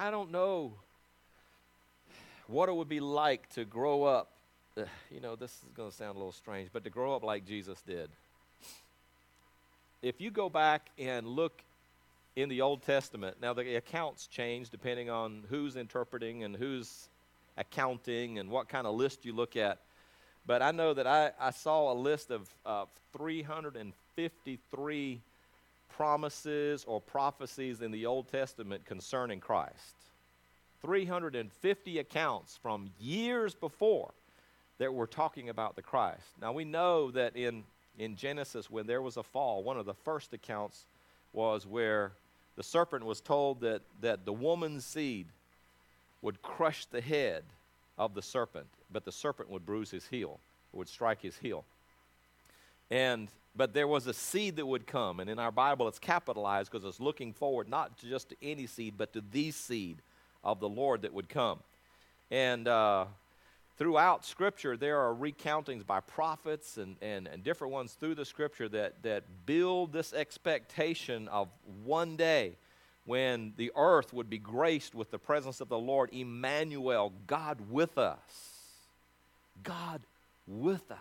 I don't know what it would be like to grow up. You know, this is going to sound a little strange, but to grow up like Jesus did. If you go back and look in the Old Testament, now the accounts change depending on who's interpreting and who's accounting and what kind of list you look at. But I know that I, I saw a list of uh, 353 promises or prophecies in the Old Testament concerning Christ. 350 accounts from years before that were talking about the Christ. Now we know that in, in Genesis, when there was a fall, one of the first accounts was where the serpent was told that, that the woman's seed would crush the head of the serpent, but the serpent would bruise his heel, would strike his heel. And but there was a seed that would come, and in our Bible it's capitalized because it's looking forward not just to any seed, but to the seed of the Lord that would come. And uh, throughout Scripture, there are recountings by prophets and, and, and different ones through the Scripture that, that build this expectation of one day when the earth would be graced with the presence of the Lord, Emmanuel, God with us. God with us,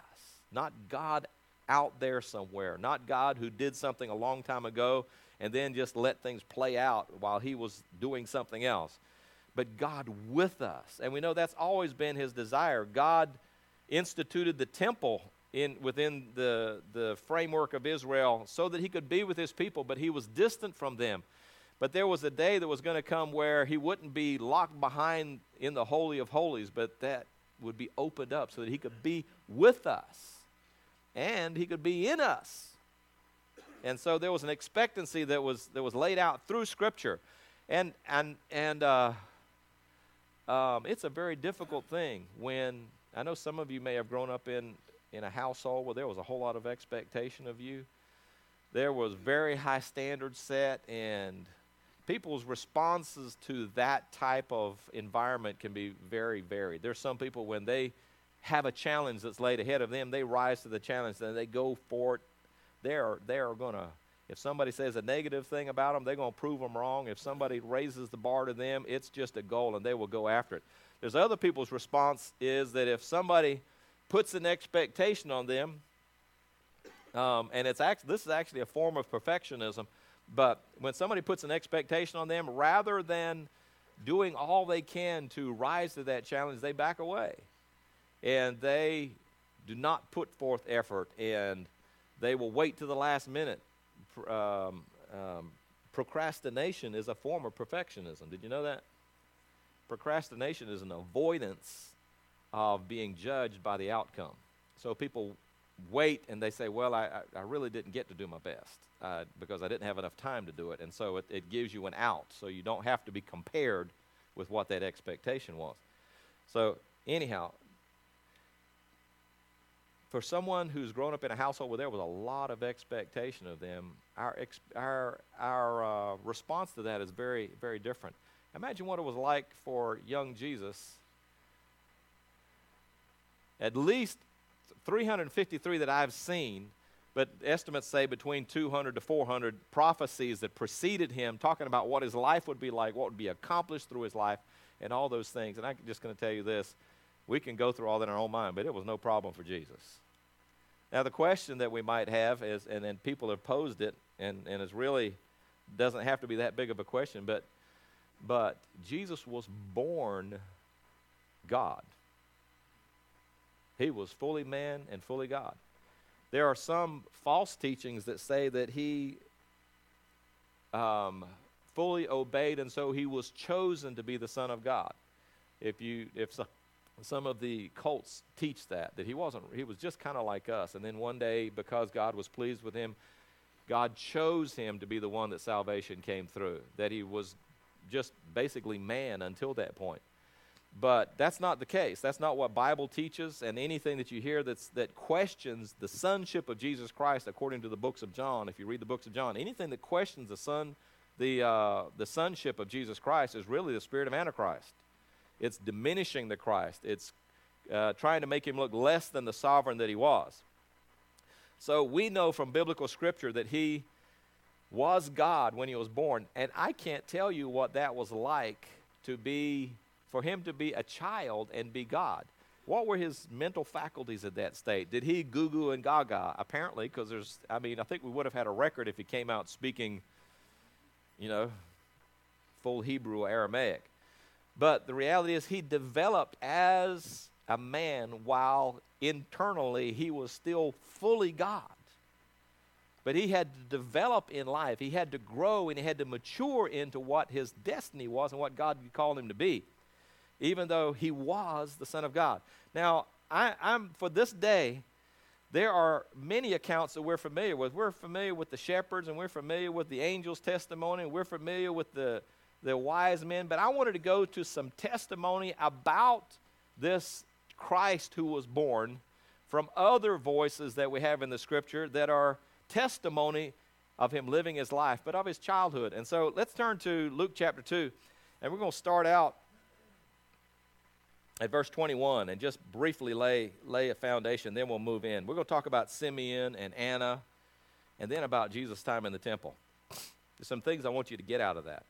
not God out there somewhere, not God who did something a long time ago and then just let things play out while he was doing something else, but God with us. And we know that's always been his desire. God instituted the temple in, within the, the framework of Israel so that he could be with his people, but he was distant from them. But there was a day that was going to come where he wouldn't be locked behind in the Holy of Holies, but that would be opened up so that he could be with us and he could be in us. And so there was an expectancy that was, that was laid out through Scripture. And, and, and uh, um, it's a very difficult thing when I know some of you may have grown up in, in a household where there was a whole lot of expectation of you. There was very high standards set, and people's responses to that type of environment can be very varied. There's some people when they have a challenge that's laid ahead of them, they rise to the challenge and they go for it. They're they're going to if somebody says a negative thing about them, they're going to prove them wrong. If somebody raises the bar to them, it's just a goal and they will go after it. There's other people's response is that if somebody puts an expectation on them, um, and it's actually this is actually a form of perfectionism but when somebody puts an expectation on them, rather than doing all they can to rise to that challenge, they back away. And they do not put forth effort, and they will wait to the last minute. Um, um, procrastination is a form of perfectionism. Did you know that? Procrastination is an avoidance of being judged by the outcome. So people wait and they say, Well, I, I really didn't get to do my best uh, because I didn't have enough time to do it. And so it, it gives you an out. So you don't have to be compared with what that expectation was. So, anyhow, for someone who's grown up in a household where there was a lot of expectation of them, our, ex- our, our uh, response to that is very, very different. Imagine what it was like for young Jesus. At least 353 that I've seen but estimates say between 200 to 400 prophecies that preceded him, talking about what his life would be like, what would be accomplished through his life, and all those things. And I'm just going to tell you this we can go through all that in our own mind, but it was no problem for Jesus. Now, the question that we might have is, and, and people have posed it, and, and it really doesn't have to be that big of a question, but, but Jesus was born God. He was fully man and fully God. There are some false teachings that say that he um, fully obeyed, and so he was chosen to be the Son of God. If you, if some of the cults teach that that he wasn't, he was just kind of like us, and then one day, because God was pleased with him, God chose him to be the one that salvation came through. That he was just basically man until that point. But that's not the case. That's not what Bible teaches, and anything that you hear that's, that questions the sonship of Jesus Christ, according to the books of John, if you read the books of John, anything that questions the son, the, uh, the sonship of Jesus Christ is really the spirit of Antichrist. It's diminishing the Christ. It's uh, trying to make him look less than the sovereign that he was. So we know from biblical scripture that he was God when he was born, and I can't tell you what that was like to be, for him to be a child and be God. What were his mental faculties at that state? Did he goo goo and gaga? Apparently, because there's, I mean, I think we would have had a record if he came out speaking, you know, full Hebrew or Aramaic. But the reality is, he developed as a man while internally he was still fully God. But he had to develop in life, he had to grow, and he had to mature into what his destiny was and what God called him to be, even though he was the Son of God. Now, I, am for this day, there are many accounts that we're familiar with. We're familiar with the shepherds, and we're familiar with the angel's testimony, and we're familiar with the, the wise men. But I wanted to go to some testimony about this Christ who was born from other voices that we have in the scripture that are testimony of him living his life, but of his childhood. And so let's turn to Luke chapter 2, and we're going to start out at verse 21 and just briefly lay, lay a foundation, then we'll move in. We're going to talk about Simeon and Anna, and then about Jesus' time in the temple. There's some things I want you to get out of that.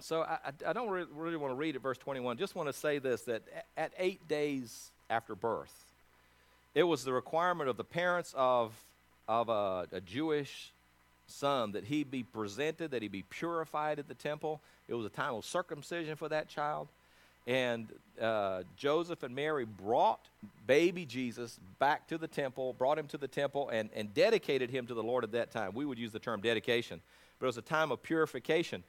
So I, I don't really, want to read at verse 21. Just want to say this that at eight days after birth, it was the requirement of the parents of, of a, a Jewish son that he be presented, that he be purified at the temple. It was a time of circumcision for that child. And uh, Joseph and Mary brought baby Jesus back to the temple, brought him to the temple, and, and dedicated him to the Lord at that time. We would use the term dedication, but it was a time of purification.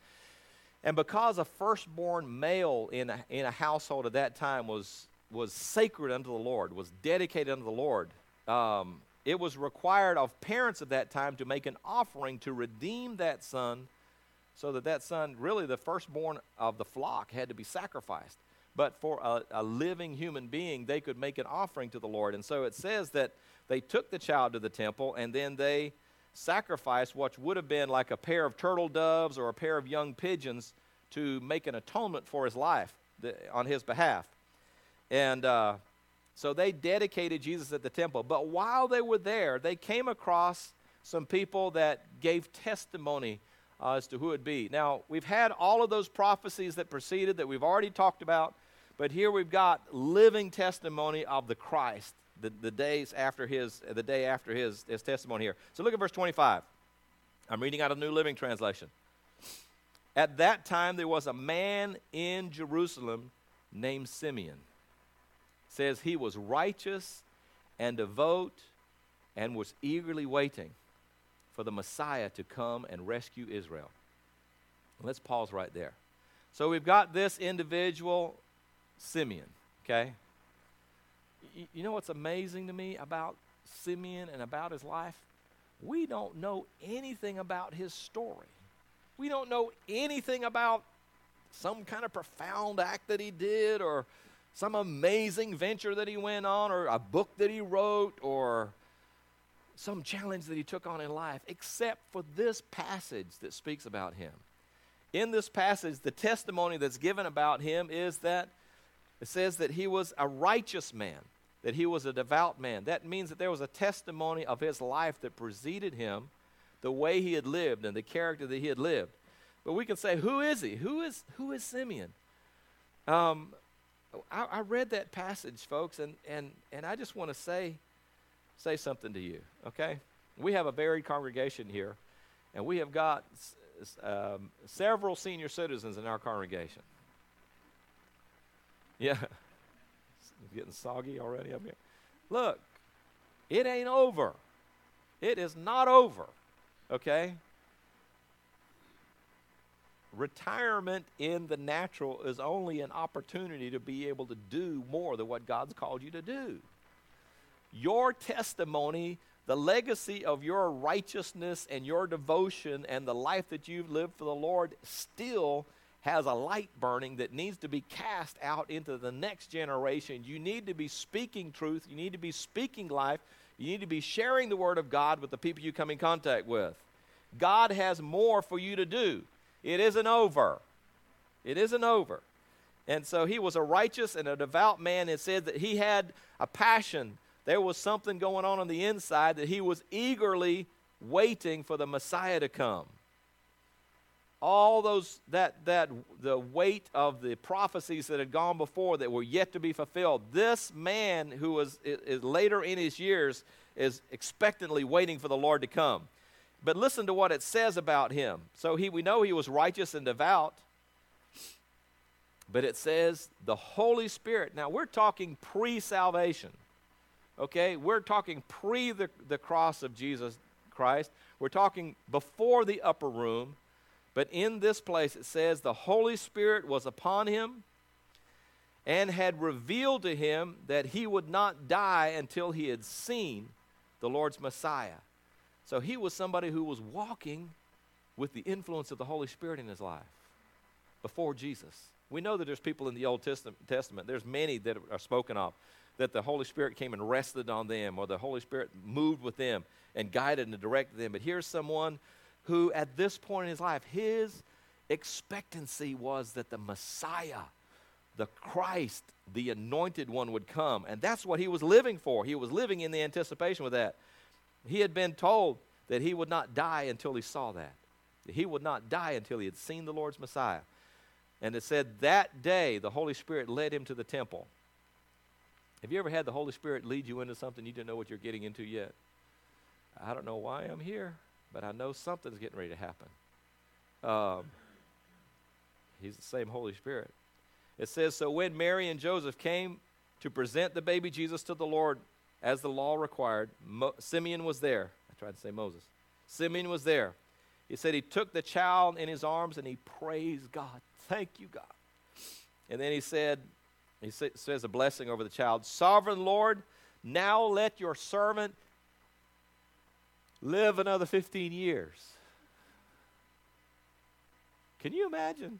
And because a firstborn male in a, in a household at that time was, was sacred unto the Lord, was dedicated unto the Lord, um, it was required of parents of that time to make an offering to redeem that son so that that son, really the firstborn of the flock, had to be sacrificed. But for a, a, living human being, they could make an offering to the Lord. And so it says that they took the child to the temple and then they sacrifice what would have been like a pair of turtle doves or a pair of young pigeons to make an atonement for his life on his behalf. And uh, so they dedicated Jesus at the temple. But while they were there, they came across some people that gave testimony uh, as to who it would be. Now, we've had all of those prophecies that preceded that we've already talked about, but here we've got living testimony of the Christ the, the days after his, the day after his, his testimony here. So look at verse 25. I'm reading out a New Living Translation. At that time, there was a man in Jerusalem named Simeon. It says he was righteous and devout and was eagerly waiting for the Messiah to come and rescue Israel. Let's pause right there. So we've got this individual, Simeon, okay? You know what's amazing to me about Simeon and about his life? We don't know anything about his story. We don't know anything about some kind of profound act that he did or some amazing venture that he went on or a book that he wrote or some challenge that he took on in life, except for this passage that speaks about him. In this passage, the testimony that's given about him is that it says that he was a righteous man that he was a devout man. That means that there was a testimony of his life that preceded him, the way he had lived and the character that he had lived. But we can say, who is he? Who is, who is Simeon? Um, I, I read that passage, folks, and, and, and I just want to say, say something to you, okay? We have a varied congregation here, and we have got um, several senior citizens in our congregation. Yeah. Getting soggy already up here. Look, it ain't over. It is not over. Okay? Retirement in the natural is only an opportunity to be able to do more than what God's called you to do. Your testimony, the legacy of your righteousness and your devotion and the life that you've lived for the Lord still has a light burning that needs to be cast out into the next generation. You need to be speaking truth. You need to be speaking life. You need to be sharing the Word of God with the people you come in contact with. God has more for you to do. It isn't over. It isn't over. And so he was a righteous and a devout man. and said that he had a passion. There was something going on on the inside that he was eagerly waiting for the Messiah to come. All those that that the weight of the prophecies that had gone before that were yet to be fulfilled. This man who was is, is later in his years is expectantly waiting for the lord to come. But listen to what it says about him. So he we know he was righteous and devout but it says the holy spirit. Now we're talking pre-salvation okay? We're talking pre the, the cross of jesus christ. We're talking before the upper room but in this place it says the Holy Spirit was upon him and had revealed to him that he would not die until he had seen the Lord's Messiah. So he was somebody who was walking with the influence of the Holy Spirit in his life before Jesus. We know that there's people in the Old Testament, there's many that are spoken of, that the Holy Spirit came and rested on them, or the Holy Spirit moved with them and guided and directed them. But here's someone who, at this point in his life, his expectancy was that the Messiah, the Christ, the anointed one would come. And that's what he was living for. He was living in the anticipation with that. He had been told that he would not die until he saw that. He would not die until he had seen the Lord's Messiah. And it said that day the Holy Spirit led him to the temple. Have you ever had the Holy Spirit lead you into something you didn't know what you're getting into yet? I don't know why I'm here but I know something's getting ready to happen. Um, he's the same Holy Spirit. It says, So when Mary and Joseph came to present the baby Jesus to the Lord as the law required, Mo- Simeon was there. I tried to say Moses. Simeon was there. He said he took the child in his arms and he praised God. Thank you, God. And then he said, he sa- says a blessing over the child Sovereign Lord, now let your servant live another 15 years. Can you imagine?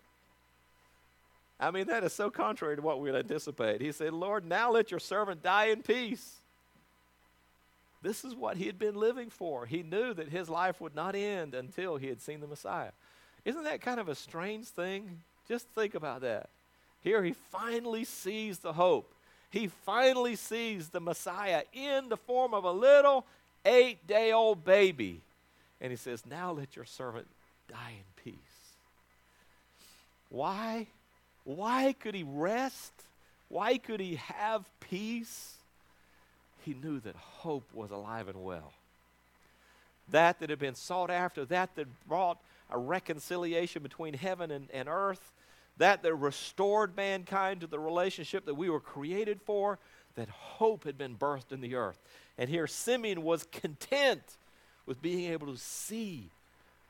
I mean, that is so contrary to what we'd anticipate. He said, Lord, now let your servant die in peace. This is what he had been living for. He knew that his life would not end until he had seen the Messiah. Isn't that kind of a strange thing? Just think about that. Here he finally sees the hope. He finally sees the Messiah in the form of a little eight day old baby. And he says, Now let your servant die in peace. Why? Why could he rest? Why could he have peace? He knew that hope was alive and well. That that had been sought after, that that brought a reconciliation between heaven and, and earth, that that restored mankind to the relationship that we were created for, that hope had been birthed in the earth. And here Simeon was content with being able to see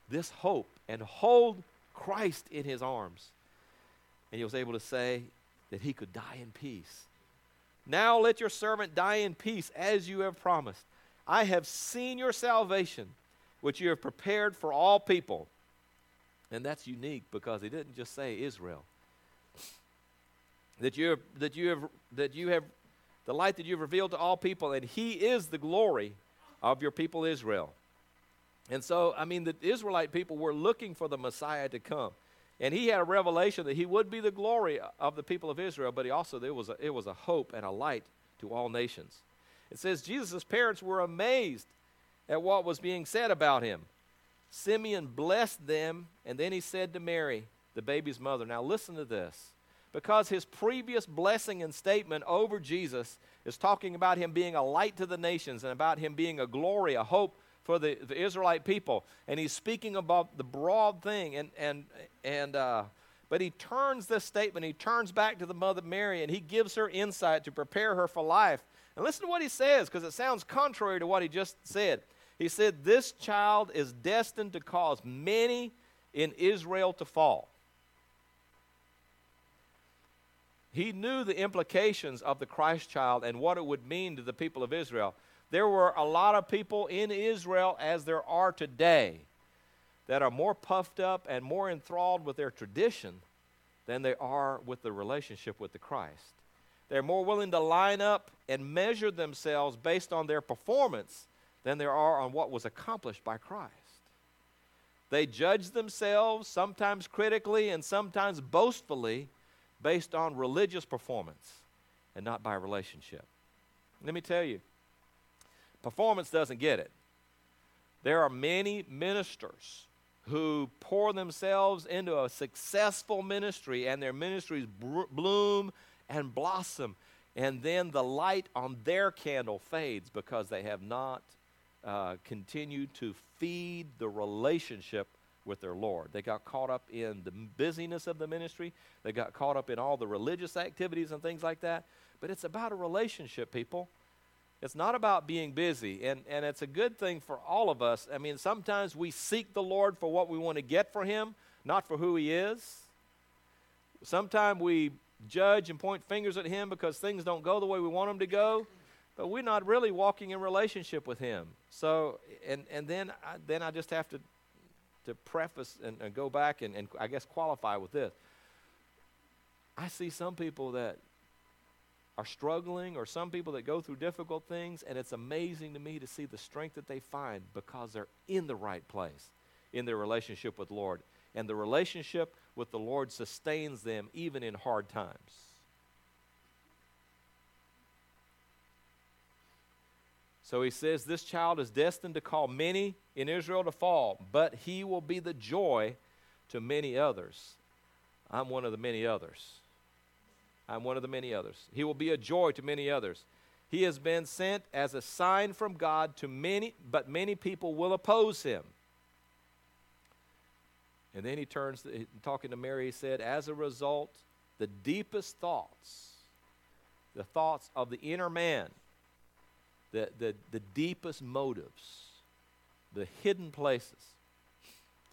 this hope and hold Christ in his arms. And he was able to say that he could die in peace. Now let your servant die in peace as you have promised. I have seen your salvation, which you have prepared for all people. And that's unique because he didn't just say Israel. That you have, that you have, that you have the light that you've revealed to all people, and He is the glory of your people Israel. And so, I mean, the Israelite people were looking for the Messiah to come. And he had a revelation that he would be the glory of the people of Israel, but he also, there was a, it was a hope and a light to all nations. It says Jesus' parents were amazed at what was being said about him. Simeon blessed them, and then he said to Mary, the baby's mother, Now listen to this because his previous blessing and statement over Jesus is talking about him being a light to the nations and about him being a glory, a hope for the, the Israelite people. And he's speaking about the broad thing. And, and, and, uh, but he turns this statement, he turns back to the mother Mary, and he gives her insight to prepare her for life. And listen to what he says, because it sounds contrary to what he just said. He said, This child is destined to cause many in Israel to fall. He knew the implications of the Christ child and what it would mean to the people of Israel. There were a lot of people in Israel, as there are today, that are more puffed up and more enthralled with their tradition than they are with the relationship with the Christ. They're more willing to line up and measure themselves based on their performance than they are on what was accomplished by Christ. They judge themselves, sometimes critically and sometimes boastfully, based on religious performance and not by relationship. Let me tell you, performance doesn't get it. There are many ministers who pour themselves into a successful ministry and their ministries bloom and blossom. And then the light on their candle fades because they have not uh, continued to feed the relationship with their Lord. They got caught up in the busyness of the ministry, they got caught up in all the religious activities and things like that. But it's about a relationship, people. It's not about being busy, and, and it's a good thing for all of us. I mean, sometimes we seek the Lord for what we want to get for Him, not for who He is. Sometimes we judge and point fingers at Him because things don't go the way we want them to go, but we're not really walking in relationship with Him. So, and, and then, I, then I just have to, to preface and, and go back and, and I guess qualify with this. I see some people that are struggling or some people that go through difficult things, and it's amazing to me to see the strength that they find because they're in the right place in their relationship with Lord. And the relationship with the Lord sustains them even in hard times. So he says, This child is destined to call many in Israel to fall, but he will be the joy to many others. I'm one of the many others. I'm one of the many others. He will be a joy to many others. He has been sent as a sign from God to many, but many people will oppose him. And then he turns, talking to Mary, he said, As a result, the deepest thoughts, the thoughts of the inner man, the, the, the deepest motives, the hidden places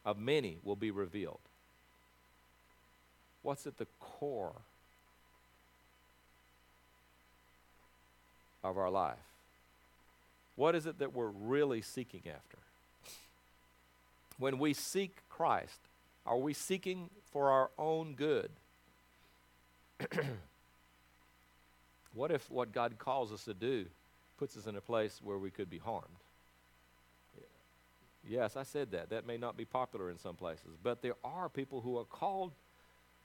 of many will be revealed. What's at the core of our life? What is it that we're really seeking after? When we seek Christ, are we seeking for our own good? what if what God calls us to do puts us in a place where we could be harmed? Yes, I said that. That may not be popular in some places, but there are people who are called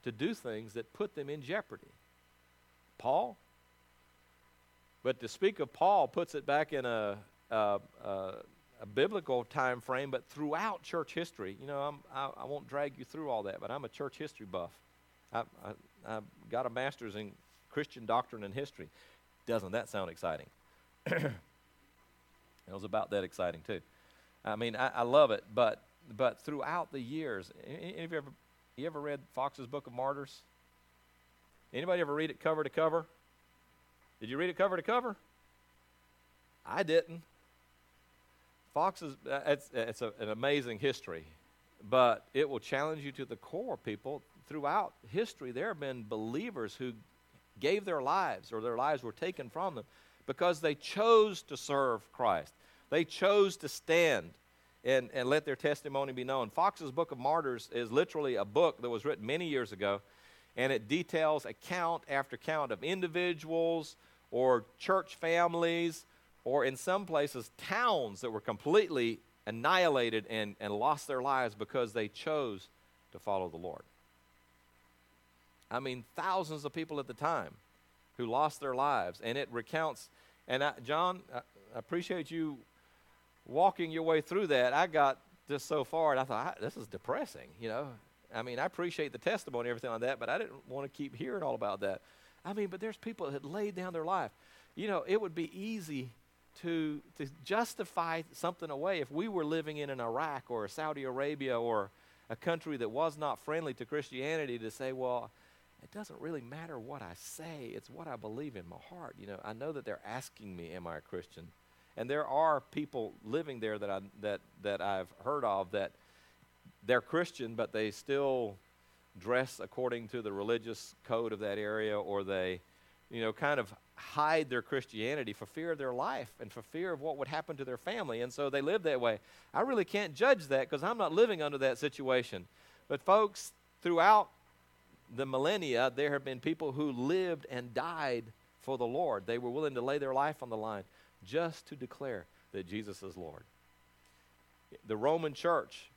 to do things that put them in jeopardy. Paul, but to speak of Paul puts it back in a, a, a, a biblical time frame, but throughout church history. You know, I, I won't drag you through all that, but I'm a church history buff. I, I, I got a master's in Christian doctrine and history. Doesn't that sound exciting? it was about that exciting too. I mean, I, I, love it, but but throughout the years, any of you ever you ever read Foxe's Book of Martyrs? Anybody ever read it cover to cover? Did you read it cover to cover? I didn't. Fox is uh, it's, it's a, an amazing history, but it will challenge you to the core, people. Throughout history, there have been believers who gave their lives or their lives were taken from them because they chose to serve Christ. They chose to stand and, and let their testimony be known. Foxe's Book of Martyrs is literally a book that was written many years ago, and it details account after count of individuals, or church families, or in some places, towns that were completely annihilated and, and lost their lives because they chose to follow the Lord. I mean, thousands of people at the time who lost their lives. And it recounts, and I, John, I appreciate you walking your way through that. I got just so far, and I thought, this is depressing, you know. I mean, I appreciate the testimony and everything like that, but I didn't want to keep hearing all about that. I mean, but there's people that had laid down their life. You know, it would be easy to, to justify something away if we were living in an Iraq or Saudi Arabia or a country that was not friendly to Christianity to say, well, it doesn't really matter what I say, it's what I believe in my heart. You know, I know that they're asking me, am I a Christian? And there are people living there that I that that I've heard of that they're Christian, but they still dress according to the religious code of that area, or they, you know, kind of hide their Christianity for fear of their life and for fear of what would happen to their family. And so they live that way. I really can't judge that because I'm not living under that situation. But, folks, throughout the millennia, there have been people who lived and died for the Lord. They were willing to lay their life on the line just to declare that Jesus is Lord. The Roman church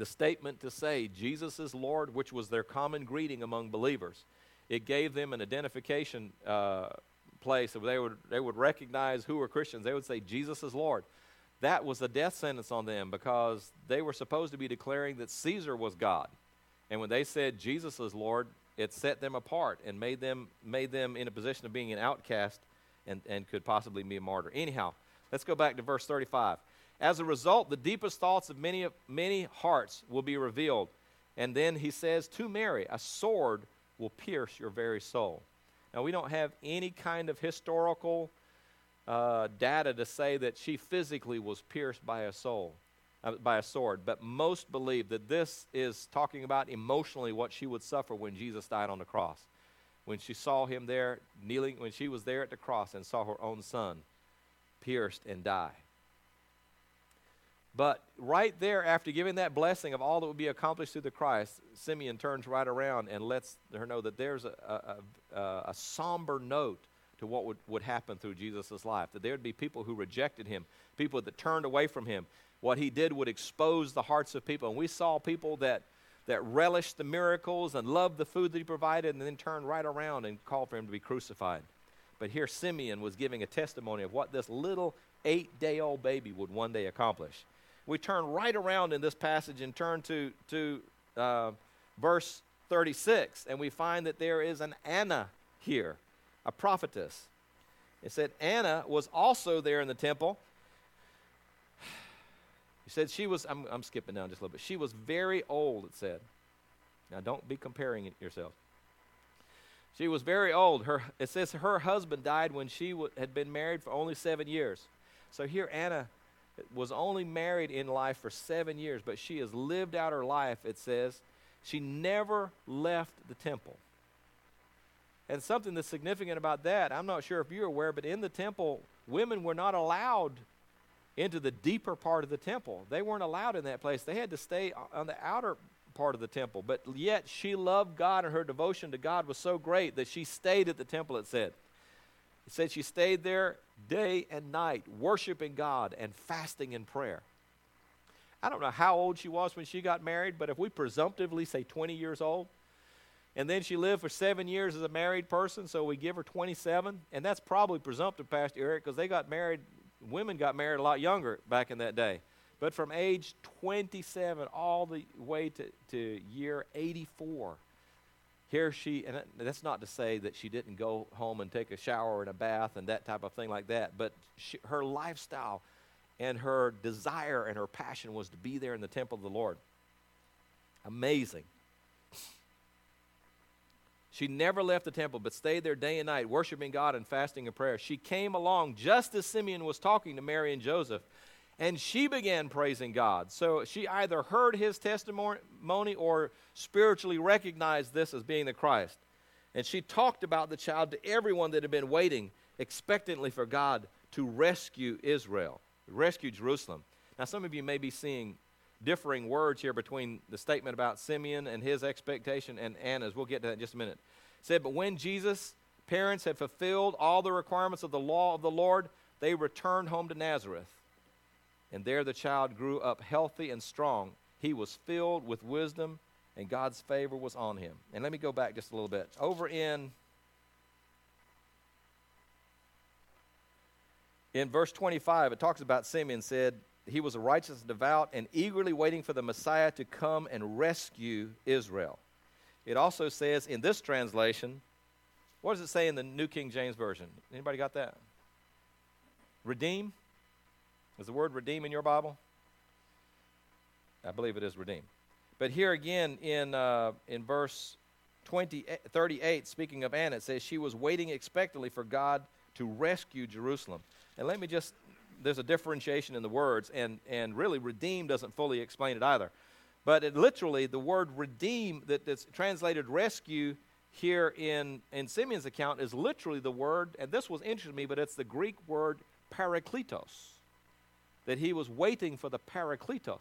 the statement to say Jesus is Lord, which was their common greeting among believers. It gave them an identification uh, place. Where they would, they would recognize who were Christians. They would say, Jesus is Lord. that was a death sentence on them because they were supposed to be declaring that Caesar was God. And when they said Jesus is Lord, it set them apart and made them, made them in a position of being an outcast and, and could possibly be a martyr. Anyhow, let's go back to verse 35. As a result, the deepest thoughts of many, of many hearts will be revealed. And then he says to Mary, a sword will pierce your very soul. Now, we don't have any kind of historical uh, data to say that she physically was pierced by a soul, uh, by a sword, but most believe that this is talking about emotionally what she would suffer when Jesus died on the cross. When she saw him there kneeling, when she was there at the cross and saw her own son pierced and die. But right there, after giving that blessing of all that would be accomplished through the Christ, Simeon turns right around and lets her know that there's a, a, a, a somber note to what would, would happen through Jesus' life. That there would be people who rejected him, people that turned away from him. What he did would expose the hearts of people. And we saw people that, that relished the miracles and loved the food that he provided and then turned right around and called for him to be crucified. But here Simeon was giving a testimony of what this little eight day old baby would one day accomplish. We turn right around in this passage and turn to, to uh, verse 36, and we find that there is an Anna here a prophetess. It said Anna was also there in the temple. He said she was, I'm, I'm skipping down just a little bit. She was very old, it said. Now don't be comparing it yourself. She was very old. Her, it says her husband died when she w- had been married for only seven years. So here Anna was only married in life for seven years, but she has lived out her life, it says. She never left the temple. And something that's significant about that, I'm not sure if you're aware, but in the temple, women were not allowed into the deeper part of the temple. They weren't allowed in that place. They had to stay on the outer part of the temple. But yet she loved God and her devotion to God was so great that she stayed at the temple, it said. It said she stayed there day and night, worshiping God and fasting in prayer. I don't know how old she was when she got married, but if we presumptively say 20 years old, and then she lived for seven years as a married person, so we give her 27. And that's probably presumptive, Pastor Eric, because they got married, women got married a lot younger back in that day. But from age 27 all the way to, to year 84, here she, and that's not to say that she didn't go home and take a shower and a bath and that type of thing like that, but she, her lifestyle and her desire and her passion was to be there in the temple of the Lord. Amazing. She never left the temple, but stayed there day and night, worshiping God and fasting and prayer. She came along just as Simeon was talking to Mary and Joseph, and she began praising God. So she either heard his testimony or spiritually recognized this as being the Christ. And she talked about the child to everyone that had been waiting expectantly for God to rescue Israel, rescue Jerusalem. Now, some of you may be seeing differing words here between the statement about Simeon and his expectation and Anna's. We'll get to that in just a minute. It said, But when Jesus' parents had fulfilled all the requirements of the law of the Lord, they returned home to Nazareth. And there the child grew up healthy and strong. He was filled with wisdom, and God's favor was on him. And let me go back just a little bit. Over in in verse 25, it talks about Simeon said, he was a righteous and devout and eagerly waiting for the Messiah to come and rescue Israel. It also says in this translation, what does it say in the New King James Version? Anybody got that? Redeem? Is the word redeem in your Bible? I believe it is redeem. But here again in, uh, in verse 20, 38, speaking of Anna, it says she was waiting expectantly for God to rescue Jerusalem. And let me just there's a differentiation in the words, and, and really, redeem doesn't fully explain it either. But it, literally, the word redeem that, that's translated rescue here in, in Simeon's account is literally the word, and this was interesting to me, but it's the Greek word parakletos. That he was waiting for the parakletos.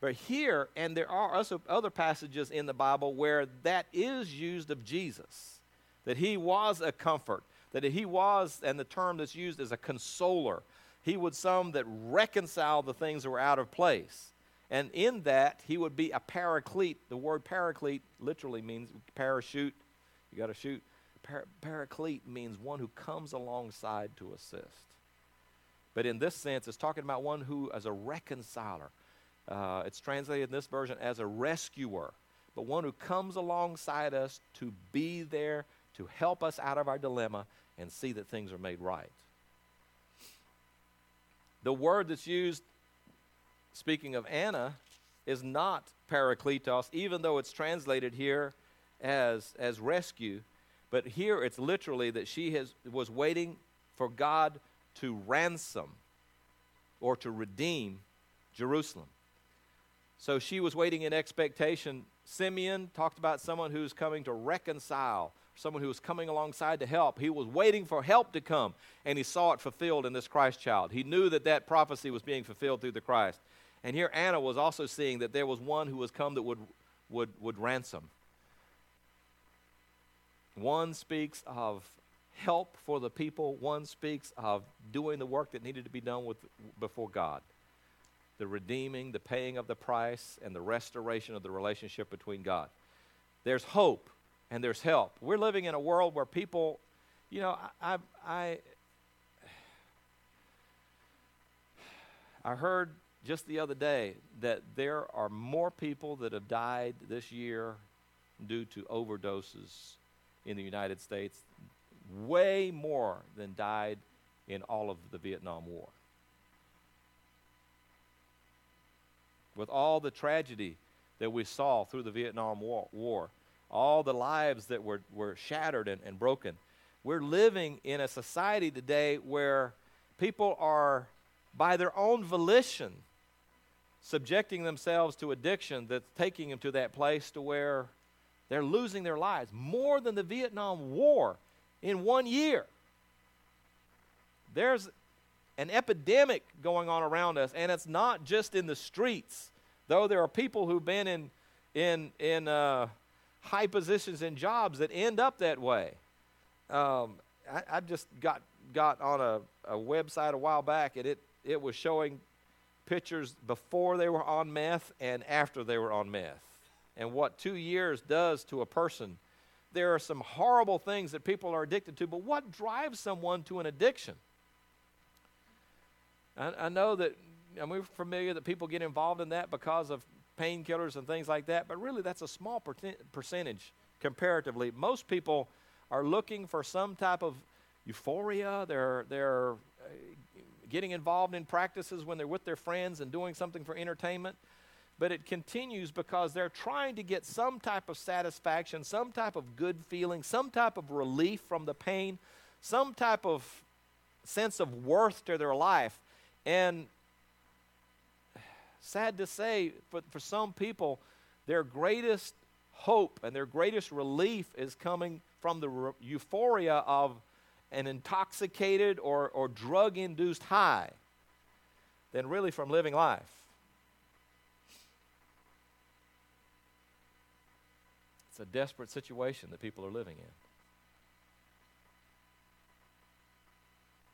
But here, and there are also other passages in the Bible where that is used of Jesus, that he was a comfort, that he was, and the term that's used is a consoler, he would some that reconcile the things that were out of place. And in that, he would be a paraclete. The word paraclete literally means parachute. You got to shoot. Par- paraclete means one who comes alongside to assist. But in this sense, it's talking about one who is a reconciler. Uh, it's translated in this version as a rescuer, but one who comes alongside us to be there to help us out of our dilemma and see that things are made right. The word that's used, speaking of Anna, is not parakletos, even though it's translated here as, as rescue. But here it's literally that she has, was waiting for God to ransom or to redeem Jerusalem. So she was waiting in expectation. Simeon talked about someone who's coming to reconcile, someone who was coming alongside to help. He was waiting for help to come, and he saw it fulfilled in this Christ child. He knew that that prophecy was being fulfilled through the Christ. And here Anna was also seeing that there was one who was come that would, would, would ransom. One speaks of help for the people, one speaks of doing the work that needed to be done with, before God the redeeming, the paying of the price, and the restoration of the relationship between God. There's hope and there's help. We're living in a world where people, you know, I, I, I heard just the other day that there are more people that have died this year due to overdoses in the United States, way more than died in all of the Vietnam War. With all the tragedy that we saw through the Vietnam War, war all the lives that were, were shattered and, and broken, we're living in a society today where people are, by their own volition, subjecting themselves to addiction that's taking them to that place to where they're losing their lives more than the Vietnam War in one year. There's an epidemic going on around us, and it's not just in the streets. Though there are people who've been in, in, in uh, high positions and jobs that end up that way. Um, I, I, just got, got on a, a website a while back, and it, it was showing pictures before they were on meth and after they were on meth and what two years does to a person. There are some horrible things that people are addicted to, but what drives someone to an addiction? I, I know that and we're familiar that people get involved in that because of painkillers and things like that, but really that's a small percentage comparatively. Most people are looking for some type of euphoria. They're, they're uh, getting involved in practices when they're with their friends and doing something for entertainment but it continues because they're trying to get some type of satisfaction, some type of good feeling, some type of relief from the pain, some type of sense of worth to their life. And sad to say, for, for some people, their greatest hope and their greatest relief is coming from the re- euphoria of an intoxicated or, or drug induced high than really from living life. It's a desperate situation that people are living in.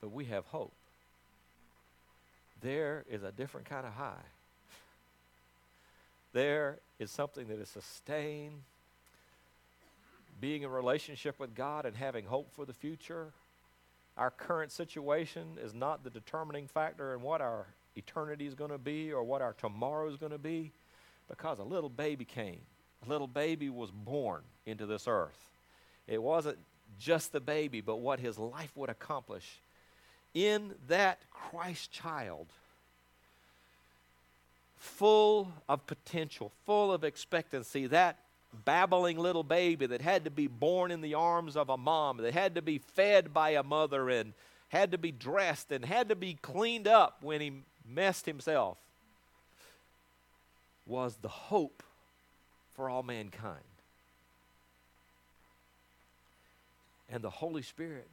But we have hope. There is a different kind of high. There is something that is sustained. Being in relationship with God and having hope for the future. Our current situation is not the determining factor in what our eternity is going to be or what our tomorrow is going to be because a little baby came A little baby was born into this earth. It wasn't just the baby, but what his life would accomplish. In that Christ child, full of potential, full of expectancy, that babbling little baby that had to be born in the arms of a mom, that had to be fed by a mother and had to be dressed and had to be cleaned up when he messed himself, was the hope for all mankind. And the Holy Spirit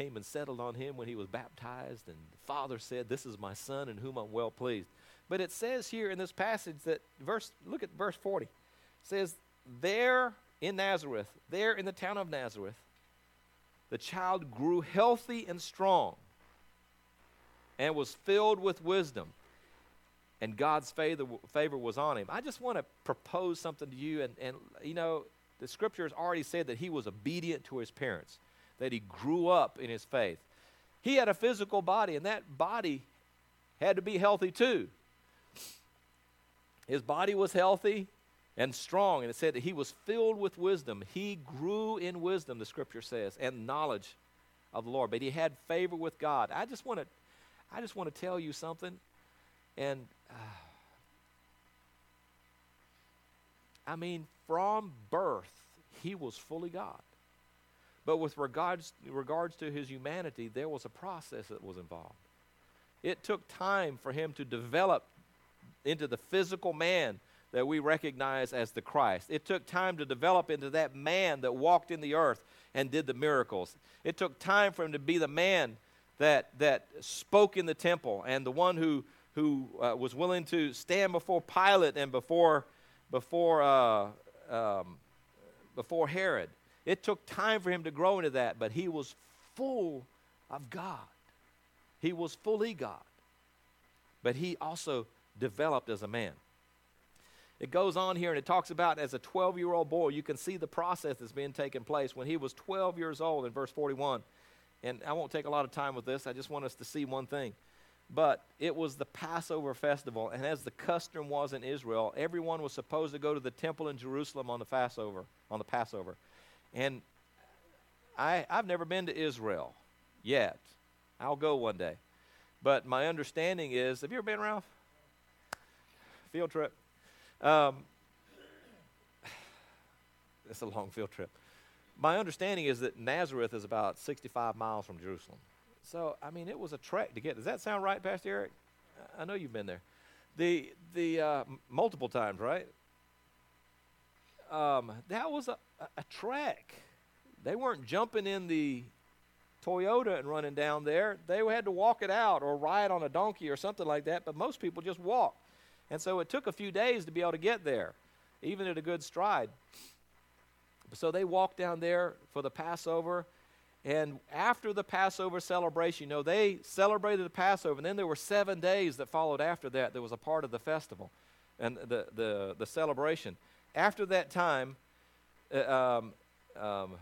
came and settled on him when he was baptized, and the Father said, This is my Son in whom I'm well pleased. But it says here in this passage that verse look at verse 40. It says, There in Nazareth, there in the town of Nazareth, the child grew healthy and strong and was filled with wisdom and God's favor, favor was on him. I just want to propose something to you. And, and, you know, the scripture has already said that he was obedient to his parents, that he grew up in his faith. He had a physical body, and that body had to be healthy too. His body was healthy and strong, and it said that he was filled with wisdom. He grew in wisdom, the scripture says, and knowledge of the Lord. But he had favor with God. I just want to, I just want to tell you something, and uh, I mean, from birth, he was fully God. But with regards, regards to his humanity, there was a process that was involved. It took time for him to develop into the physical man that we recognize as the Christ. It took time to develop into that man that walked in the earth and did the miracles. It took time for him to be the man that, that spoke in the temple and the one who, who uh, was willing to stand before Pilate and before, before, uh, um, before Herod. It took time for him to grow into that, but he was full of God. He was fully God. But he also developed as a man. It goes on here and it talks about as a 12 year old boy, you can see the process that's being taken place when he was 12 years old in verse 41. And I won't take a lot of time with this, I just want us to see one thing. But it was the Passover festival, and as the custom was in Israel, everyone was supposed to go to the temple in Jerusalem on the Passover, on the Passover. And I, I've never been to Israel yet. I'll go one day. But my understanding is, have you ever been, Ralph? Field trip. Um, it's a long field trip. My understanding is that Nazareth is about 65 miles from Jerusalem. So, I mean, it was a trek to get. Does that sound right, Pastor Eric? I know you've been there. The, the uh, multiple times, right? Um, that was a, a, trek. They weren't jumping in the Toyota and running down there. They had to walk it out or ride on a donkey or something like that, but most people just walk. And so it took a few days to be able to get there, even at a good stride. So they walked down there for the Passover. And after the Passover celebration, you know, they celebrated the Passover, and then there were seven days that followed after that that was a part of the festival and the, the, the celebration. After that time, uh, um, um,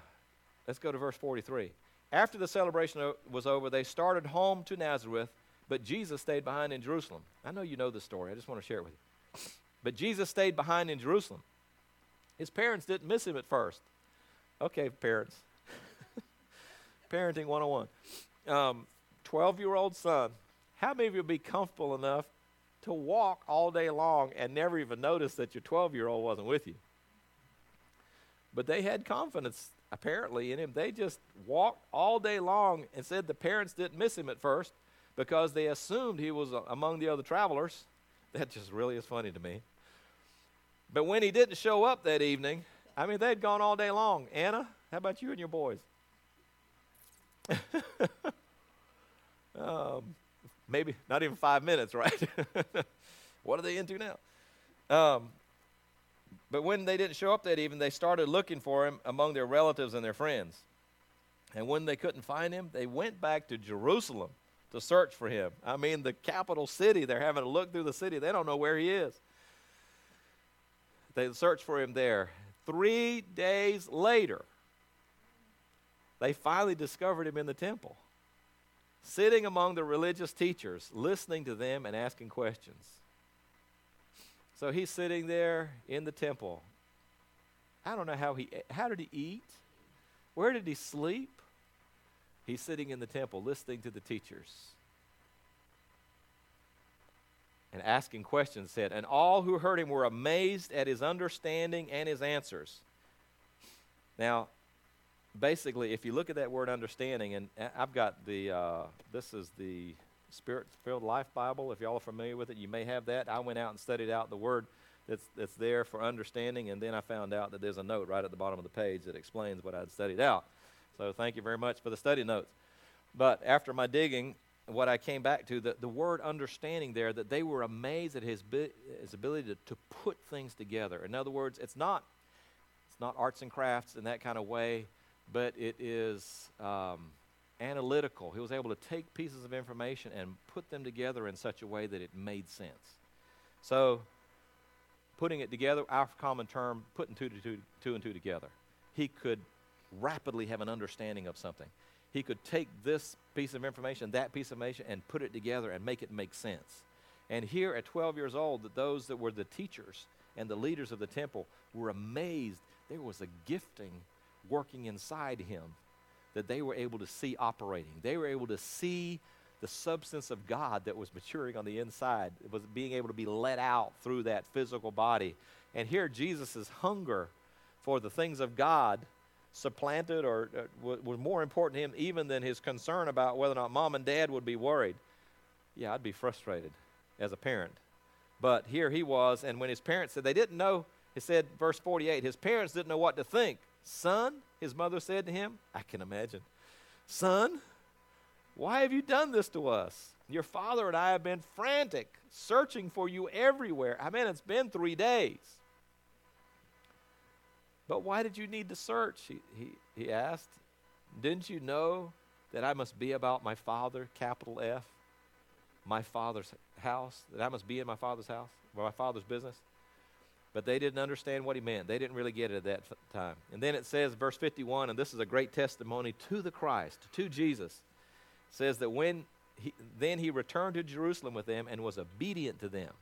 let's go to verse 43. After the celebration was over, they started home to Nazareth but Jesus stayed behind in Jerusalem. I know you know the story. I just want to share it with you. But Jesus stayed behind in Jerusalem. His parents didn't miss him at first. Okay, parents. Parenting 101. Um, 12 year old son. How many of you would be comfortable enough to walk all day long and never even notice that your 12 year old wasn't with you? But they had confidence, apparently, in him. They just walked all day long and said the parents didn't miss him at first because they assumed he was among the other travelers. That just really is funny to me. But when he didn't show up that evening, I mean, they'd gone all day long. Anna, how about you and your boys? um, maybe not even five minutes, right? what are they into now? Um, but when they didn't show up that evening, they started looking for him among their relatives and their friends. And when they couldn't find him, they went back to Jerusalem to search for him. I mean, the capital city, they're having to look through the city. They don't know where he is. They search for him there. Three days later, they finally discovered him in the temple, sitting among the religious teachers, listening to them and asking questions. So he's sitting there in the temple. I don't know how he how did he eat? Where did he sleep? He's sitting in the temple listening to the teachers and asking questions. Said, and all who heard him were amazed at his understanding and his answers. Now, basically, if you look at that word understanding, and I've got the, uh, this is the Spirit Filled Life Bible. If y'all are familiar with it, you may have that. I went out and studied out the word that's, that's there for understanding, and then I found out that there's a note right at the bottom of the page that explains what I'd studied out. So thank you very much for the study notes. But after my digging, what I came back to, the, the word understanding there, that they were amazed at his, his ability to, to put things together. In other words, it's not, it's not arts and crafts in that kind of way, but it is um, analytical. He was able to take pieces of information and put them together in such a way that it made sense. So, putting it together, our common term, putting two, to two, two and two together. He could rapidly have an understanding of something. He could take this piece of information, that piece of information, and put it together and make it make sense. And here at 12 years old, that those that were the teachers and the leaders of the temple were amazed. There was a gifting working inside him that they were able to see operating. They were able to see the substance of God that was maturing on the inside. It was being able to be let out through that physical body. And here, Jesus' hunger for the things of God supplanted or uh, was more important to him even than his concern about whether or not mom and dad would be worried. Yeah, I'd be frustrated as a parent. But here he was, and when his parents said they didn't know, he said, verse 48, his parents didn't know what to think. Son, his mother said to him, I can imagine, Son, why have you done this to us? Your father and I have been frantic, searching for you everywhere. I mean, it's been three days. But why did you need to search? He, he, he asked. Didn't you know that I must be about my father, capital F, my father's house, that I must be in my father's house, or my father's business? But they didn't understand what he meant. They didn't really get it at that time. And then it says, verse 51, and this is a great testimony to the Christ, to Jesus, says that when he, then he returned to Jerusalem with them and was obedient to them.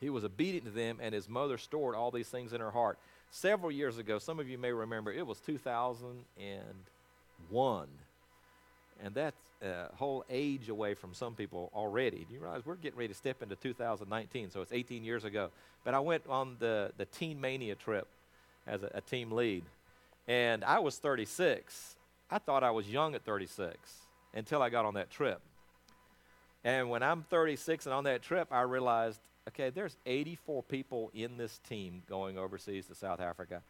He was obedient to them, and his mother stored all these things in her heart. Several years ago, some of you may remember, it was 2001. And that's a whole age away from some people already. Do you realize we're getting ready to step into 2019, so it's 18 years ago. But I went on the, the Teen Mania trip as a, a team lead, and I was 36. I thought I was young at 36 until I got on that trip. And when I'm 36 and on that trip, I realized okay, there's 84 people in this team going overseas to South Africa.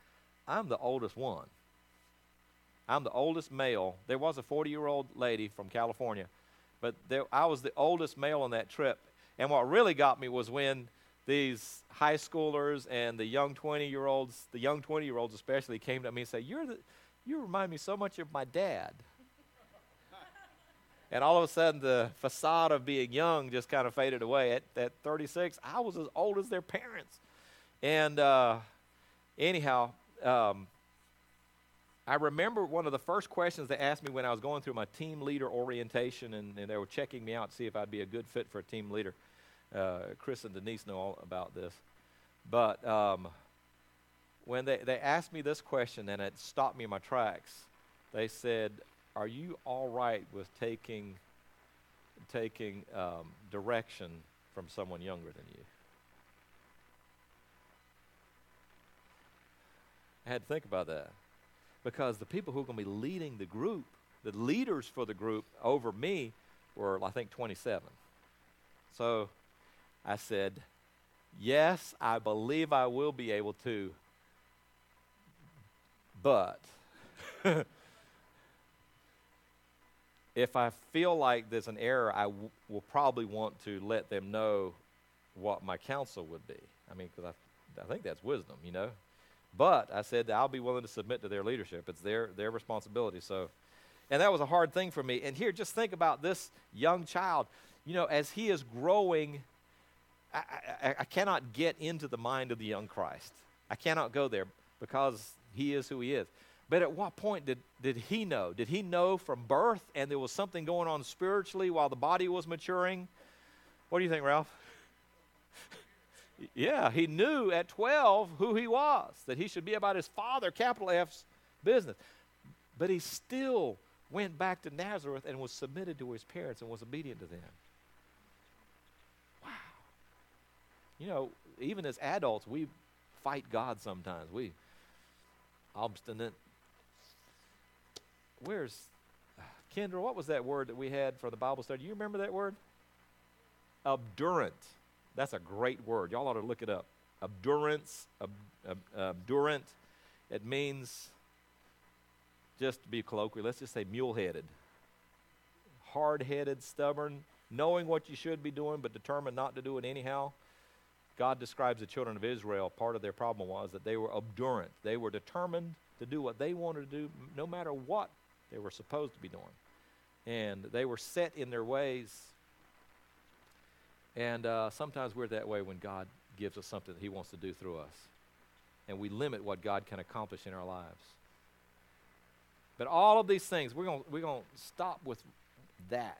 I'm the oldest one. I'm the oldest male. There was a 40 year old lady from California, but there, I was the oldest male on that trip. And what really got me was when these high schoolers and the young 20 year olds, the young 20 year olds especially, came to me and said, You're the, You remind me so much of my dad. And all of a sudden, the facade of being young just kind of faded away. At, at 36, I was as old as their parents. And uh, anyhow, um, I remember one of the first questions they asked me when I was going through my team leader orientation, and, and they were checking me out to see if I'd be a good fit for a team leader. Uh, Chris and Denise know all about this. But um, when they, they asked me this question, and it stopped me in my tracks, they said, are you all right with taking taking um, direction from someone younger than you? I had to think about that because the people who are going to be leading the group, the leaders for the group over me, were I think 27. So I said, "Yes, I believe I will be able to, but." if I feel like there's an error, I w- will probably want to let them know what my counsel would be. I mean, because I, I think that's wisdom, you know. But I said I'll be willing to submit to their leadership. It's their their responsibility. So, and that was a hard thing for me. And here, just think about this young child. You know, as he is growing, I, I, I cannot get into the mind of the young Christ. I cannot go there because he is who he is. But at what point did, did he know? Did he know from birth and there was something going on spiritually while the body was maturing? What do you think, Ralph? Yeah, he knew at 12 who he was, that he should be about his father, capital F's business. But he still went back to Nazareth and was submitted to his parents and was obedient to them. Wow. You know, even as adults, we fight God sometimes. We obstinate, where's Kendra? What was that word that we had for the Bible study? You remember that word? Obdurant. That's a great word. Y'all ought to look it up. Ob, ob, obdurant. It means, just to be colloquial, let's just say mule headed. Hard headed, stubborn, knowing what you should be doing, but determined not to do it anyhow. God describes the children of Israel. Part of their problem was that they were obdurant. They were determined to do what they wanted to do, no matter what they were supposed to be doing. And they were set in their ways. And uh, sometimes we're that way when God gives us something that He wants to do through us. And we limit what God can accomplish in our lives. But all of these things, we're going we're going to stop with that.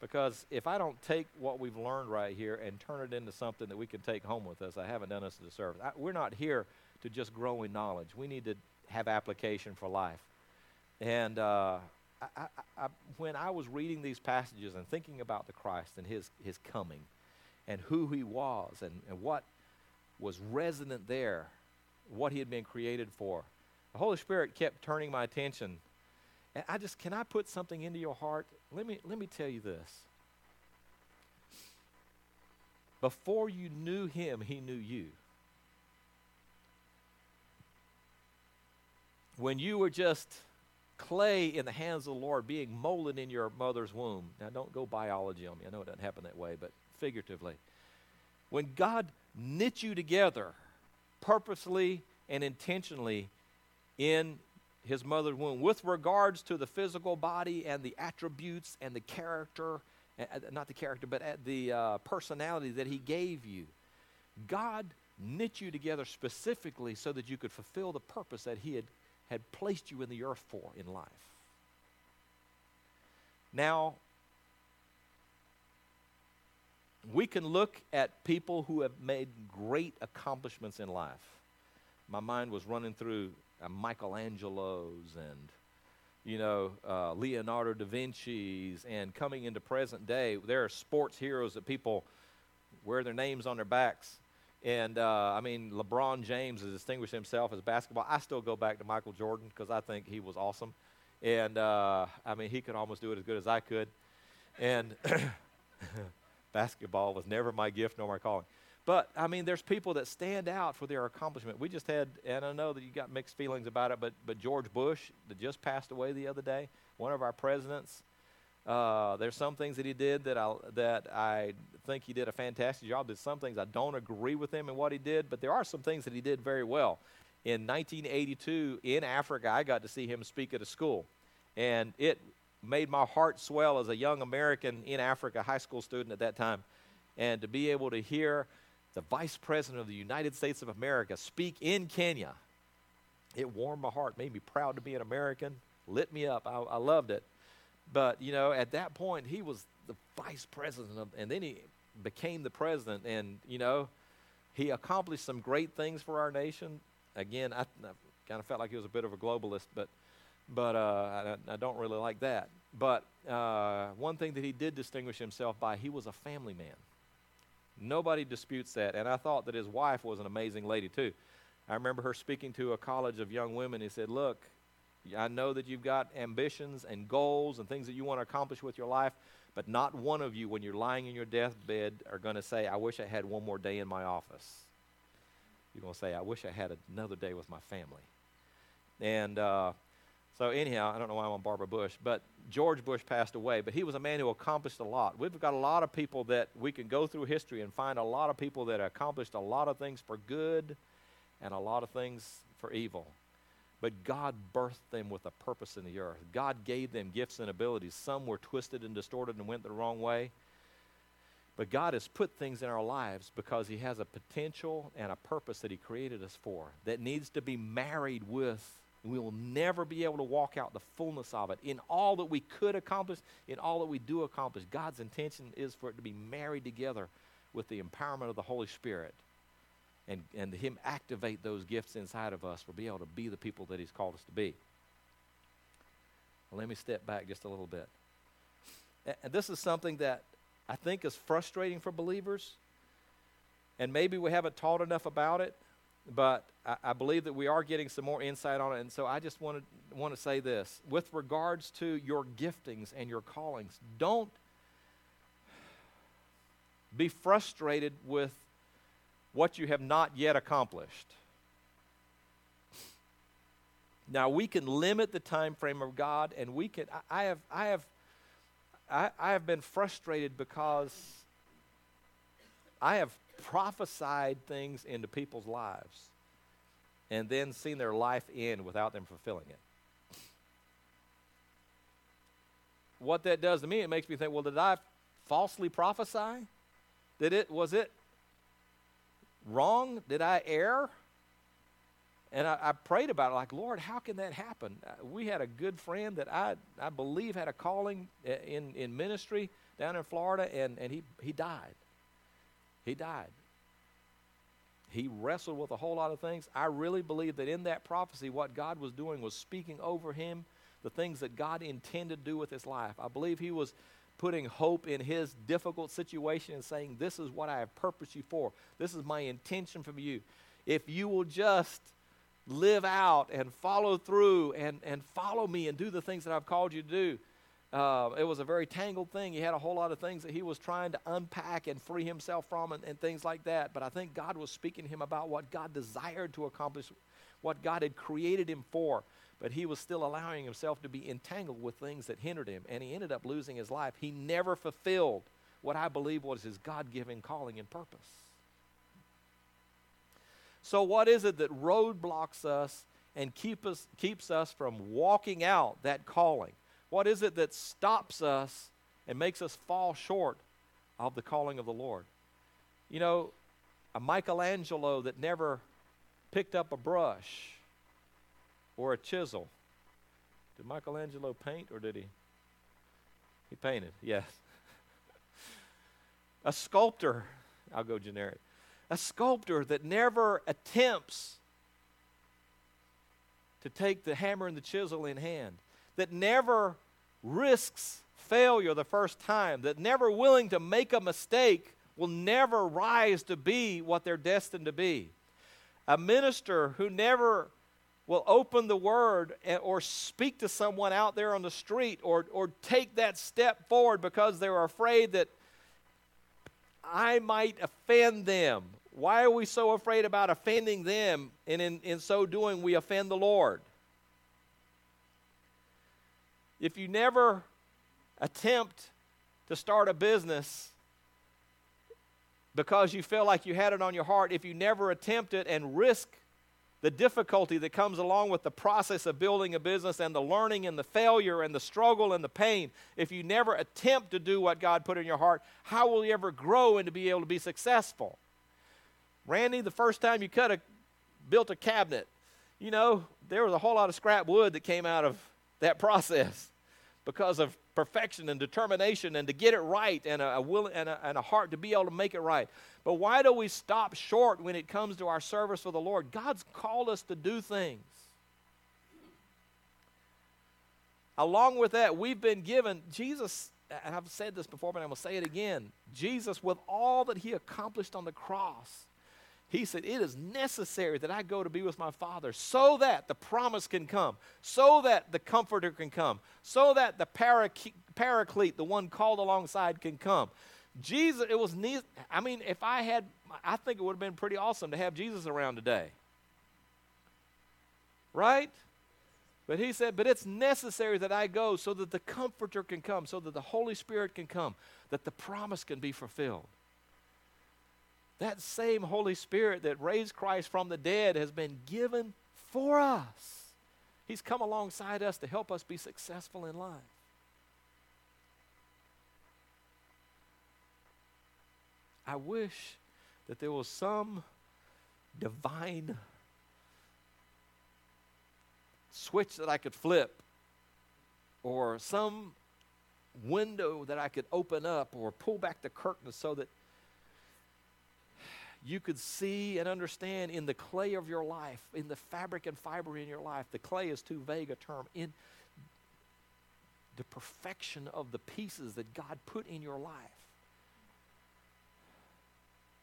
Because if I don't take what we've learned right here and turn it into something that we can take home with us, I haven't done us a disservice. I, we're not here to just grow in knowledge. We need to have application for life. And uh, I, I, when I was reading these passages and thinking about the Christ and his, his coming and who he was and, and what was resonant there, what he had been created for, the Holy Spirit kept turning my attention. And I just, can I put something into your heart? Let me, let me tell you this. Before you knew him, he knew you. When you were just clay in the hands of the Lord being molded in your mother's womb. Now, don't go biology on me. I know it doesn't happen that way, but figuratively. When God knit you together purposely and intentionally in his mother's womb with regards to the physical body and the attributes and the character, eh, eh, not the character, but eh, the uh, personality that he gave you. God knit you together specifically so that you could fulfill the purpose that he had had placed you in the earth for in life. Now, we can look at people who have made great accomplishments in life. My mind was running through uh, Michelangelo's and, you know, uh, Leonardo da Vinci's, and coming into present day, there are sports heroes that people wear their names on their backs and uh, I mean, LeBron James has distinguished himself as basketball. I still go back to Michael Jordan because I think he was awesome. And uh, I mean, he could almost do it as good as I could. And basketball was never my gift nor my calling. But I mean, there's people that stand out for their accomplishment. We just had, and I know that you got mixed feelings about it, but but George Bush that just passed away the other day, one of our presidents. Uh, there's some things that he did that I that I think he did a fantastic job. There's some things I don't agree with him and what he did, but there are some things that he did very well. In 1982 in Africa, I got to see him speak at a school, and it made my heart swell as a young American in Africa, high school student at that time, and to be able to hear the Vice President of the United States of America speak in Kenya. It warmed my heart, made me proud to be an American, lit me up. I, I loved it. But, you know, at that point, he was the vice president, of, and then he became the president. And, you know, he accomplished some great things for our nation. Again, I, I kind of felt like he was a bit of a globalist, but, but uh, I, I, don't really like that. But uh, one thing that he did distinguish himself by, he was a family man. Nobody disputes that. And I thought that his wife was an amazing lady, too. I remember her speaking to a college of young women. He said, Look, I know that you've got ambitions and goals and things that you want to accomplish with your life, but not one of you, when you're lying in your deathbed, are going to say, I wish I had one more day in my office. You're going to say, I wish I had another day with my family. And uh, so, anyhow, I don't know why I'm on Barbara Bush, but George Bush passed away, but he was a man who accomplished a lot. We've got a lot of people that we can go through history and find a lot of people that accomplished a lot of things for good and a lot of things for evil. But God birthed them with a purpose in the earth. God gave them gifts and abilities. Some were twisted and distorted and went the wrong way. But God has put things in our lives because He has a potential and a purpose that He created us for that needs to be married with. We will never be able to walk out the fullness of it. In all that we could accomplish, in all that we do accomplish, God's intention is for it to be married together with the empowerment of the Holy Spirit and, and Him activate those gifts inside of us, we'll be able to be the people that He's called us to be. Let me step back just a little bit. And this is something that I think is frustrating for believers, and maybe we haven't taught enough about it, but I, I believe that we are getting some more insight on it. And so I just want to, want to say this with regards to your giftings and your callings, don't be frustrated with what you have not yet accomplished. Now we can limit the time frame of God, and we can. I, I have, I have, I, I have been frustrated because I have prophesied things into people's lives, and then seen their life end without them fulfilling it. What that does to me, it makes me think, well, did I falsely prophesy? Did it was it wrong? Did I err? And I, I, prayed about it, like, Lord, how can that happen? Uh, we had a good friend that I, I believe had a calling uh, in, in ministry down in Florida, and, and he, he died. He died. He wrestled with a whole lot of things. I really believe that in that prophecy, what God was doing was speaking over him the things that God intended to do with his life. I believe he was putting hope in his difficult situation and saying, This is what I have purposed you for. This is my intention from you. If you will just live out and follow through and, and follow me and do the things that I've called you to do. Uh, it was a very tangled thing. He had a whole lot of things that he was trying to unpack and free himself from and, and things like that. But I think God was speaking to him about what God desired to accomplish, what God had created him for. But he was still allowing himself to be entangled with things that hindered him. And he ended up losing his life. He never fulfilled what I believe was his God given calling and purpose. So, what is it that roadblocks us and keep us, keeps us from walking out that calling? What is it that stops us and makes us fall short of the calling of the Lord? You know, a Michelangelo that never picked up a brush or a chisel. Did Michelangelo paint or did he? He painted, yes. a sculptor, I'll go generic a sculptor that never attempts to take the hammer and the chisel in hand, that never risks failure the first time, that never willing to make a mistake will never rise to be what they're destined to be. A minister who never will open the word or speak to someone out there on the street or, or take that step forward because they're afraid that I might offend them. Why are we so afraid about offending them? And in, in so doing, we offend the Lord. If you never attempt to start a business because you feel like you had it on your heart, if you never attempt it and risk the difficulty that comes along with the process of building a business and the learning and the failure and the struggle and the pain, if you never attempt to do what God put in your heart, how will you ever grow and to be able to be successful? Randy, the first time you cut a built a cabinet, you know, there was a whole lot of scrap wood that came out of that process because of perfection and determination and to get it right and a, a will and a, and a heart to be able to make it right. But why do we stop short when it comes to our service for the Lord? God's called us to do things. Along with that, we've been given Jesus, and I've said this before, but I'm going to say it again. Jesus, with all that he accomplished on the cross, he said, It is necessary that I go to be with my Father so that the promise can come, so that the Comforter can come, so that the Paraclete, the one called alongside, can come. Jesus, it was, ne- I mean, if I had, I think it would have been pretty awesome to have Jesus around today. Right? But he said, But it's necessary that I go so that the Comforter can come, so that the Holy Spirit can come, that the promise can be fulfilled. That same Holy Spirit that raised Christ from the dead has been given for us. He's come alongside us to help us be successful in life. I wish that there was some divine switch that I could flip or some window that I could open up or pull back the curtains so that you could see and understand in the clay of your life, in the fabric and fiber in your life. The clay is too vague a term. In the perfection of the pieces that God put in your life.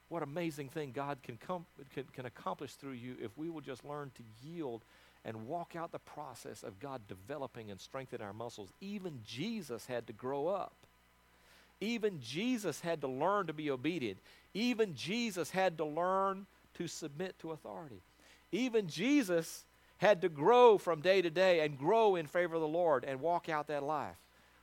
What amazing thing God can, com- can, can accomplish through you if we will just learn to yield and walk out the process of God developing and strengthening our muscles. Even Jesus had to grow up. Even Jesus had to learn to be obedient. Even Jesus had to learn to submit to authority. Even Jesus had to grow from day to day and grow in favor of the Lord and walk out that life.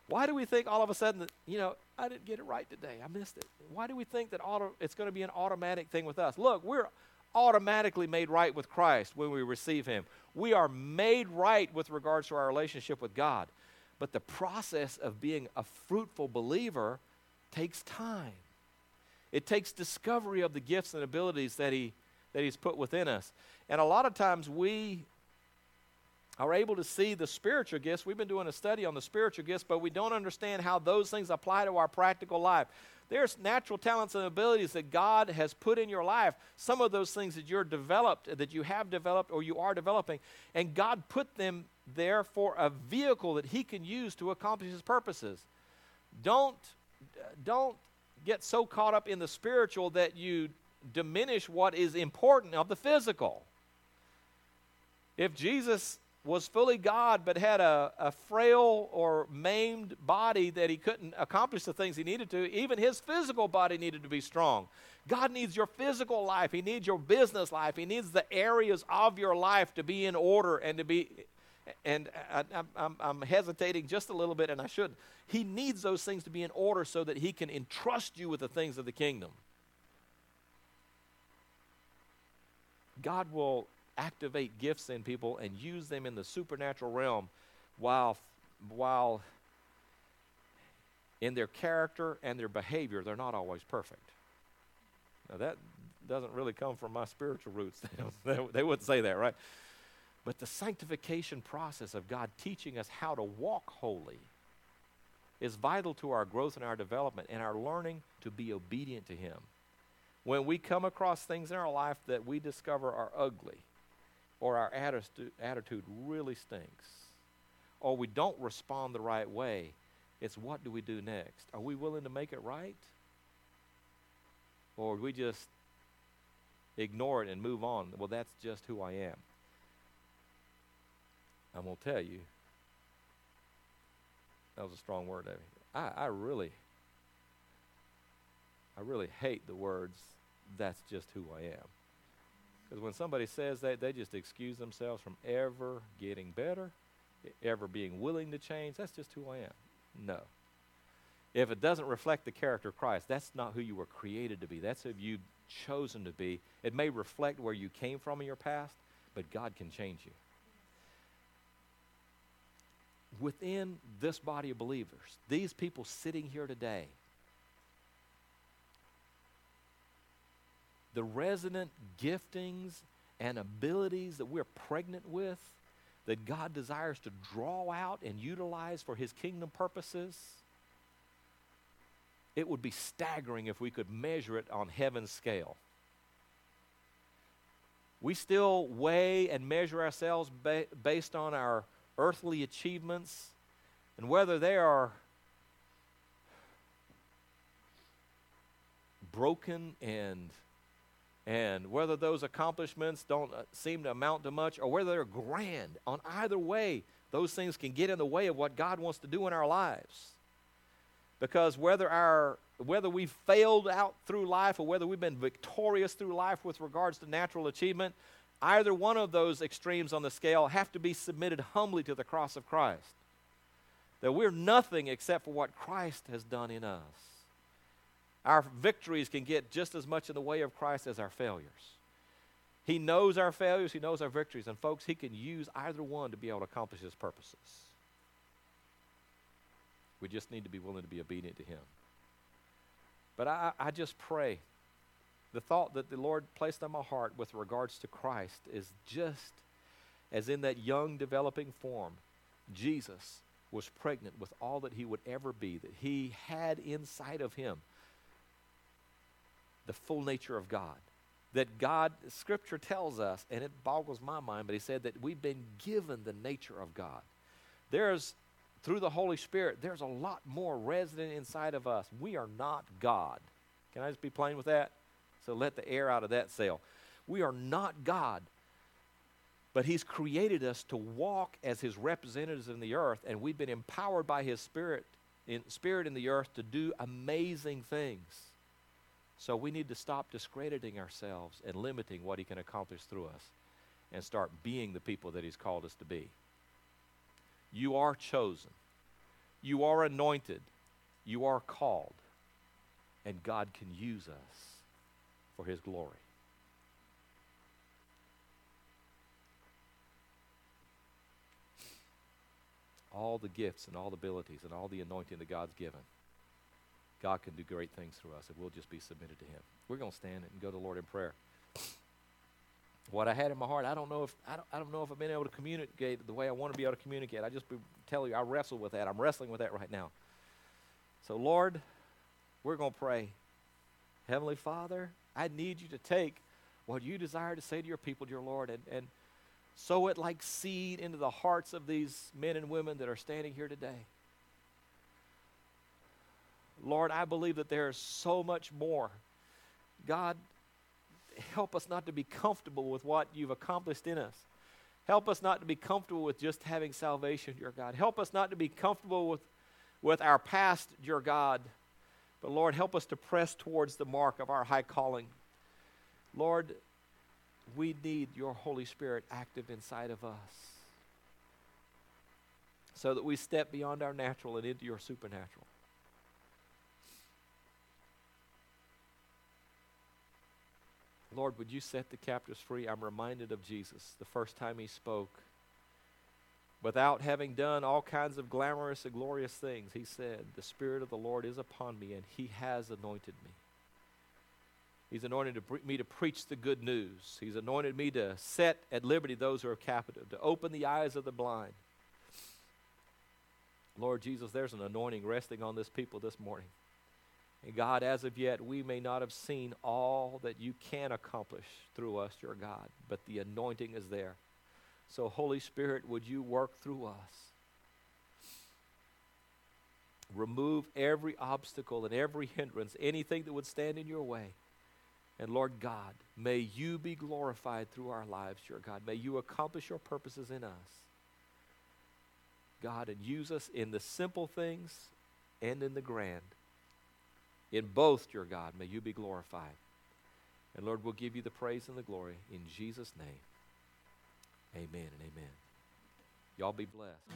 Why do we think all of a sudden that, you know, I didn't get it right today. I missed it. Why do we think that auto, it's going to be an automatic thing with us? Look, we're automatically made right with Christ when we receive Him. We are made right with regards to our relationship with God. But the process of being a fruitful believer takes time. It takes discovery of the gifts and abilities that He that He's put within us. And a lot of times we are able to see the spiritual gifts. We've been doing a study on the spiritual gifts, but we don't understand how those things apply to our practical life. There's natural talents and abilities that God has put in your life. Some of those things that you're developed, that you have developed or you are developing, and God put them there for a vehicle that He can use to accomplish His purposes. Don't, don't get so caught up in the spiritual that you diminish what is important of the physical. If Jesus was fully God but had a, a frail or maimed body that he couldn't accomplish the things he needed to, even his physical body needed to be strong. God needs your physical life, He needs your business life, He needs the areas of your life to be in order and to be. And I, I'm, I'm hesitating just a little bit, and I should. He needs those things to be in order so that He can entrust you with the things of the kingdom. God will activate gifts in people and use them in the supernatural realm while, while in their character and their behavior, they're not always perfect. Now, that doesn't really come from my spiritual roots. they wouldn't say that, right? But the sanctification process of God teaching us how to walk holy is vital to our growth and our development and our learning to be obedient to Him. When we come across things in our life that we discover are ugly, or our attitude, really stinks, or we don't respond the right way, it's what do we do next? Are we willing to make it right? Or do we just ignore it and move on? Well, that's just who I am. I'm going to tell you, that was a strong word, David. I, I really, I really hate the words, that's just who I am. Because when somebody says that, they just excuse themselves from ever getting better, ever being willing to change. That's just who I am. No. If it doesn't reflect the character of Christ, that's not who you were created to be. That's who you've chosen to be. It may reflect where you came from in your past, but God can change you. Within this body of believers, these people sitting here today, the resident giftings and abilities that we're pregnant with, that God desires to draw out and utilize for His kingdom purposes, it would be staggering if we could measure it on heaven's scale. We still weigh and measure ourselves ba- based on our earthly achievements and whether they are broken and and whether those accomplishments don't uh, seem to amount to much or whether they're grand, on either way, those things can get in the way of what God wants to do in our lives. Because whether our whether we've failed out through life or whether we've been victorious through life with regards to natural achievement, either one of those extremes on the scale have to be submitted humbly to the cross of Christ. That we're nothing except for what Christ has done in us. Our victories can get just as much in the way of Christ as our failures. He knows our failures, He knows our victories. And, folks, He can use either one to be able to accomplish His purposes. We just need to be willing to be obedient to Him. But I, I just pray the thought that the Lord placed on my heart with regards to Christ is just as in that young developing form, Jesus was pregnant with all that he would ever be, that he had inside of him the full nature of God. That God, Scripture tells us, and it boggles my mind, but He said that we've been given the nature of God. There's, through the Holy Spirit, there's a lot more resident inside of us. We are not God. Can I just be plain with that? So let the air out of that sail. We are not God, but He's created us to walk as His representatives in the earth, and we've been empowered by His Spirit in, Spirit in the earth to do amazing things. So we need to stop discrediting ourselves and limiting what He can accomplish through us and start being the people that He's called us to be. You are chosen, you are anointed, you are called, and God can use us for His glory. All the gifts and all the abilities and all the anointing that God's given God can do great things through us if we'll just be submitted to Him. We're going to stand and go to the Lord in prayer. what I had in my heart, I don't know if I don't, I don't know if I've been able to communicate the way I want to be able to communicate. I just be, tell you, I wrestle with that. I'm wrestling with that right now. So, Lord, we're going to pray. Heavenly Father, I need you to take what you desire to say to your people, dear Lord, and, and sow it like seed into the hearts of these men and women that are standing here today. Lord, I believe that there is so much more. God, help us not to be comfortable with what you've accomplished in us. Help us not to be comfortable with just having salvation, dear God. Help us not to be comfortable with, with our past, dear God. But Lord, help us to press towards the mark of our high calling. Lord, we need your Holy Spirit active inside of us so that we step beyond our natural and into your supernatural. Lord, would you set the captives free? I'm reminded of Jesus the first time he spoke. Without having done all kinds of glamorous and glorious things, he said, The Spirit of the Lord is upon me, and he has anointed me. He's anointed me to preach the good news. He's anointed me to set at liberty those who are captive, to open the eyes of the blind. Lord Jesus, there's an anointing resting on this people this morning. And God, as of yet, we may not have seen all that you can accomplish through us, your God, but the anointing is there. So, Holy Spirit, would you work through us? Remove every obstacle and every hindrance, anything that would stand in your way. And Lord God, may you be glorified through our lives, your God. May you accomplish your purposes in us. God, and use us in the simple things and in the grand. In both, your God, may you be glorified. And Lord, we'll give you the praise and the glory in Jesus' name. Amen and amen. Y'all be blessed.